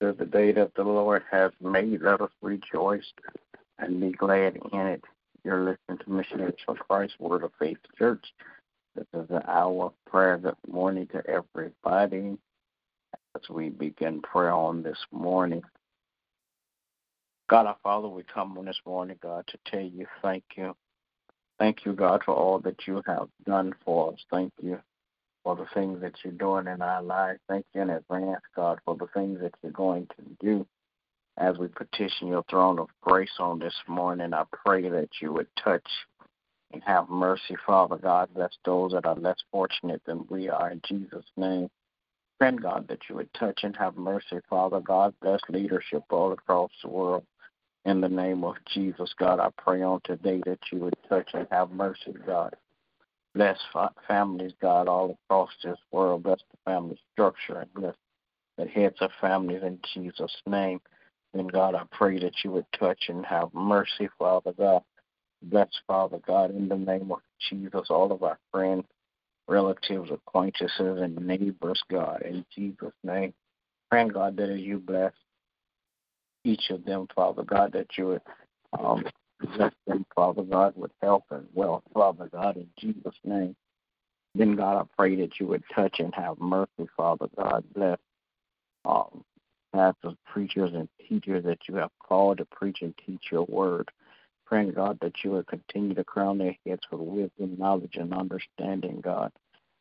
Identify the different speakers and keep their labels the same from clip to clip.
Speaker 1: The day that the Lord has made, let us rejoice and be glad in it. You're listening to Missionaries for Christ Word of Faith Church. This is an hour of prayer this morning to everybody as we begin prayer on this morning. God our Father, we come on this morning, God, to tell you thank you. Thank you, God, for all that you have done for us. Thank you for the things that you're doing in our lives. Thank you in advance, God, for the things that you're going to do. As we petition your throne of grace on this morning, I pray that you would touch and have mercy, Father God. Bless those that are less fortunate than we are in Jesus' name. Friend God, that you would touch and have mercy, Father God. Bless leadership all across the world. In the name of Jesus, God, I pray on today that you would touch and have mercy, God. Bless families, God, all across this world. Bless the family structure and bless the heads of families in Jesus' name. And God, I pray that you would touch and have mercy, Father God. Bless, Father God, in the name of Jesus, all of our friends, relatives, acquaintances, and neighbors, God, in Jesus' name. Praying, God, that as you bless each of them, Father God, that you would um, Bless them, Father God, with health and wealth, Father God, in Jesus' name. Then, God, I pray that you would touch and have mercy, Father God. Bless um, pastors, preachers, and teachers that you have called to preach and teach your word. Praying, God, that you would continue to crown their heads with wisdom, knowledge, and understanding, God.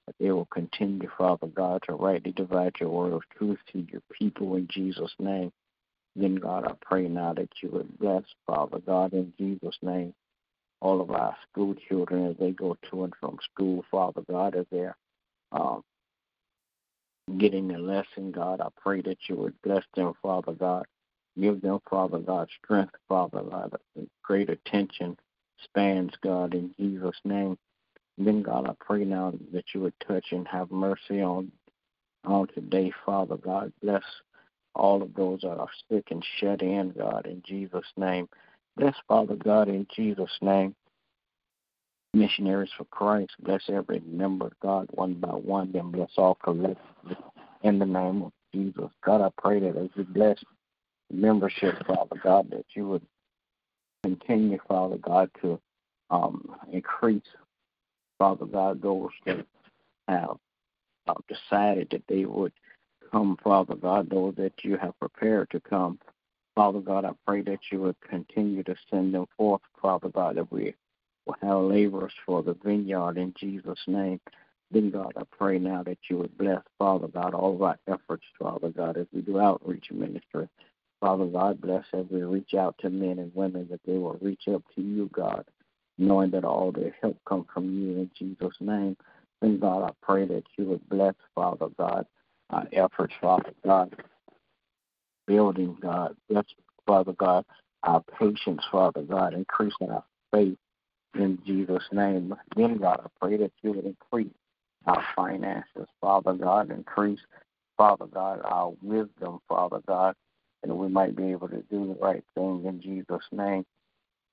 Speaker 1: That they will continue, Father God, to rightly divide your word of truth to your people in Jesus' name. Then, God, I pray now that you would bless, Father God, in Jesus' name, all of our school children as they go to and from school, Father God, as they're um, getting their lesson, God. I pray that you would bless them, Father God. Give them, Father God, strength, Father God, great attention spans, God, in Jesus' name. Then, God, I pray now that you would touch and have mercy on on today, Father God. Bless all of those that are sick and shut in, God, in Jesus' name. Bless, Father God, in Jesus' name. Missionaries for Christ, bless every member, God, one by one, then bless all collectively in the name of Jesus. God, I pray that as you bless membership, Father God, that you would continue, Father God, to um, increase, Father God, those that have uh, decided that they would come, Father God, those that you have prepared to come. Father God, I pray that you would continue to send them forth, Father God, that we will have laborers for the vineyard in Jesus' name. Then, God, I pray now that you would bless, Father God, all of our efforts, Father God, as we do outreach ministry. Father God, bless as we reach out to men and women that they will reach up to you, God, knowing that all their help come from you in Jesus' name. Then, God, I pray that you would bless, Father God, our efforts, Father God. Building, God. Bless, Father God, our patience, Father God. Increasing our faith in Jesus' name. Then, God, I pray that you would increase our finances, Father God. Increase, Father God, our wisdom, Father God, and we might be able to do the right thing in Jesus' name.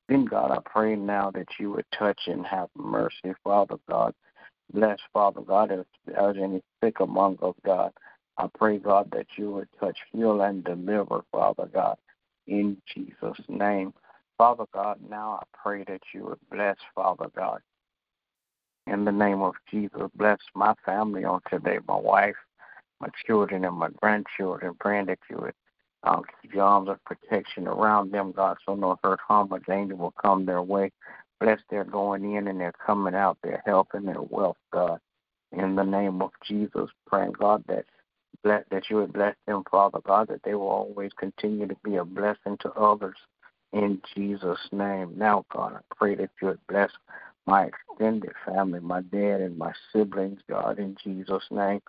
Speaker 1: Then, God, I pray now that you would touch and have mercy, Father God. Bless, Father God, if there's any sick among us, God. I pray, God, that you would touch, heal, and deliver, Father God, in Jesus' name. Father God, now I pray that you would bless, Father God. In the name of Jesus, bless my family on today, my wife, my children, and my grandchildren, praying that you would um, keep your arms of protection around them, God, so no hurt, harm, or danger will come their way. Bless their going in and their coming out, their health and their wealth, God. In the name of Jesus, praying, God, that bless, that you would bless them, Father God, that they will always continue to be a blessing to others. In Jesus' name. Now, God, I pray that you would bless my extended family, my dad and my siblings, God, in Jesus' name.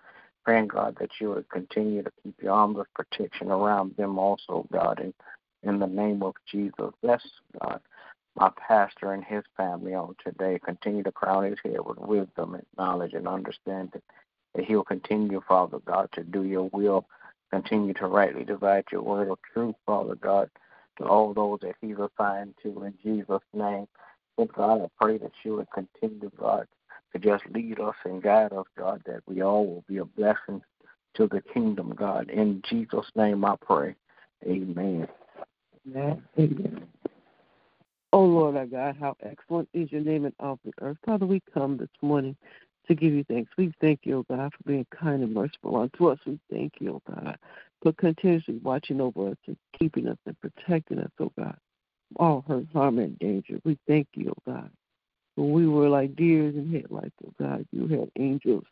Speaker 1: Praying, God, that you would continue to keep your arms of protection around them also, God, in, in the name of Jesus. Bless, God, my pastor and his family on today. Continue to crown his head with wisdom and knowledge and understanding. That he'll continue, Father God, to do your will. Continue to rightly divide your word of truth, Father God, to all those that he's assigned to in Jesus' name. But God, I pray that you would continue, God, to just lead us and guide us, God, that we all will be a blessing to the kingdom, God. In Jesus' name I pray. Amen.
Speaker 2: Amen. Oh Lord our God, how excellent is your name in all the earth. Father, we come this morning to give you thanks. We thank you, O God, for being kind and merciful unto us. We thank you, O God, for continuously watching over us and keeping us and protecting us, O God, all hurt, harm, and danger. We thank you, O God. When we were like deers in headlights, oh God, you had angels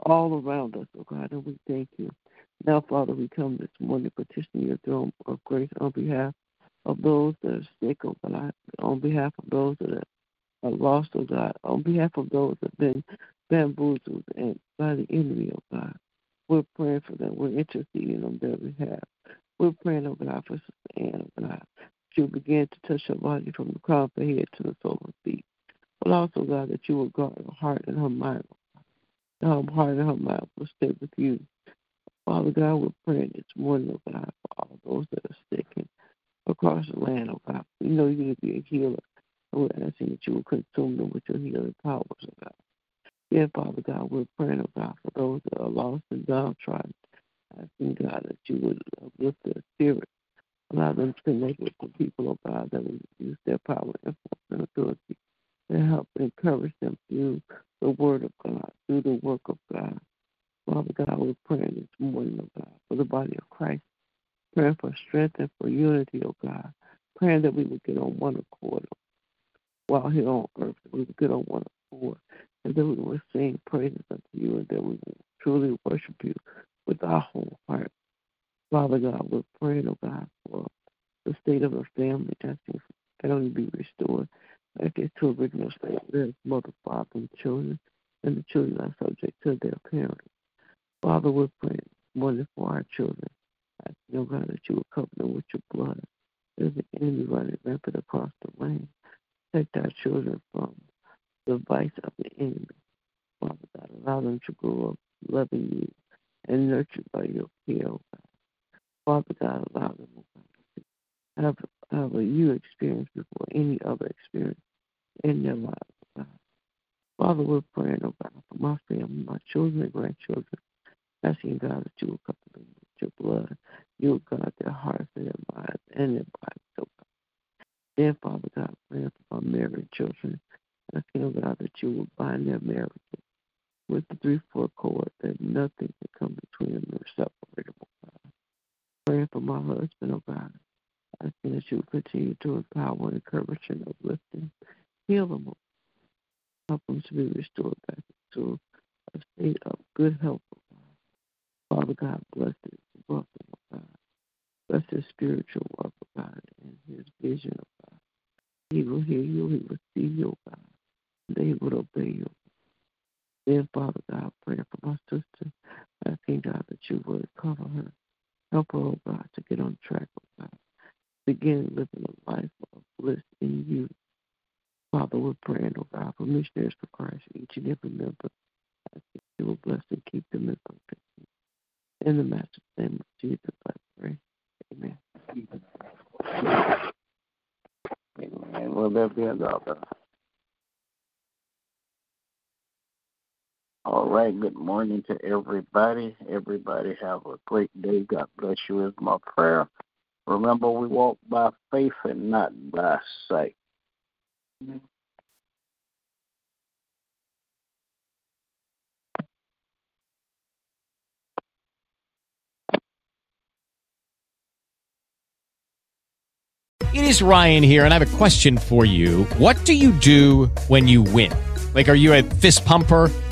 Speaker 2: all around us, oh God, and we thank you. Now, Father, we come this morning petitioning your throne of grace on behalf of those that are sick, oh God, on behalf of those that are lost, oh God, on behalf of those that have been bamboozled and by the enemy, oh God. We're praying for them. We're interceding on their behalf. We're praying, oh God, for Sister Anne, oh God. She'll begin to touch her body from the crown of her head to the sole of her feet. But also, God, that you will guard her heart and her mind. Oh her heart and her mind will stay with you. Father God, we're praying this morning, oh God, for all those that are sick and across the land, oh God. We know you to be a healer. And we're asking that you will consume them with your healing powers, oh God. Yeah, Father God, we're praying, oh God, for those that are lost and downtrodden. Asking God that you would uplift their spirit. Allow them to connect with the people, oh God, that will use their power, influence, and authority to help encourage them through the word of God, through the work of God. Father God, we're praying this morning, oh God, for the body of Christ, praying for strength and for unity, oh God, praying that we would get on one accord while here on earth, that we would get on one accord, and that we will sing praises unto you, and that we will truly worship you with our whole heart. Father God, we're praying, oh God, for the state of our family, asking for family to be restored, back into original state where mother, father, and children, and the children are subject to their parents. Father, we're praying morning for our children. I know, oh God, that you will cover them with your blood. There's an enemy running rampant across the land. Protect our children from the of the enemy. Father God, allow them to grow up loving you and nurtured by your care, oh God. Father God, allow them, oh God, to have have a you experience before any other experience in their lives, God. Father, we're praying, oh God, for my family, my children and grandchildren, asking God that you will cover them with your blood. You will guard their hearts and their minds and their bodies, oh God. Then, Father God, praying for my married children, asking, oh God, that you will bind their marriages with the three-four cord, that nothing can come between them or separate them, oh God. Praying for my husband, oh God, asking that you will continue to empower, encourage, and uplift him. Heal them. Help them to be restored back to a state of good health. Oh Father God, bless his wealth, oh God. Bless his spiritual wealth, oh God, and his vision, of God. He will hear you, he will see you, oh God, and they will obey you. Then, Father God, pray for my sister, asking God that you would cover her. Help her, oh God, to get on track, oh God begin living a of in you. Father, we're praying, oh God, for missionaries for Christ, each and every member. I think you will bless and keep them in perfect. In the master's name of Jesus, I pray. Amen.
Speaker 1: Amen. Will there be another? All right. Good morning to everybody. Everybody have a great day. God bless you is my prayer. Remember, we walk by faith and not by sight.
Speaker 3: It is Ryan here, and I have a question for you. What do you do when you win? Like, are you a fist pumper,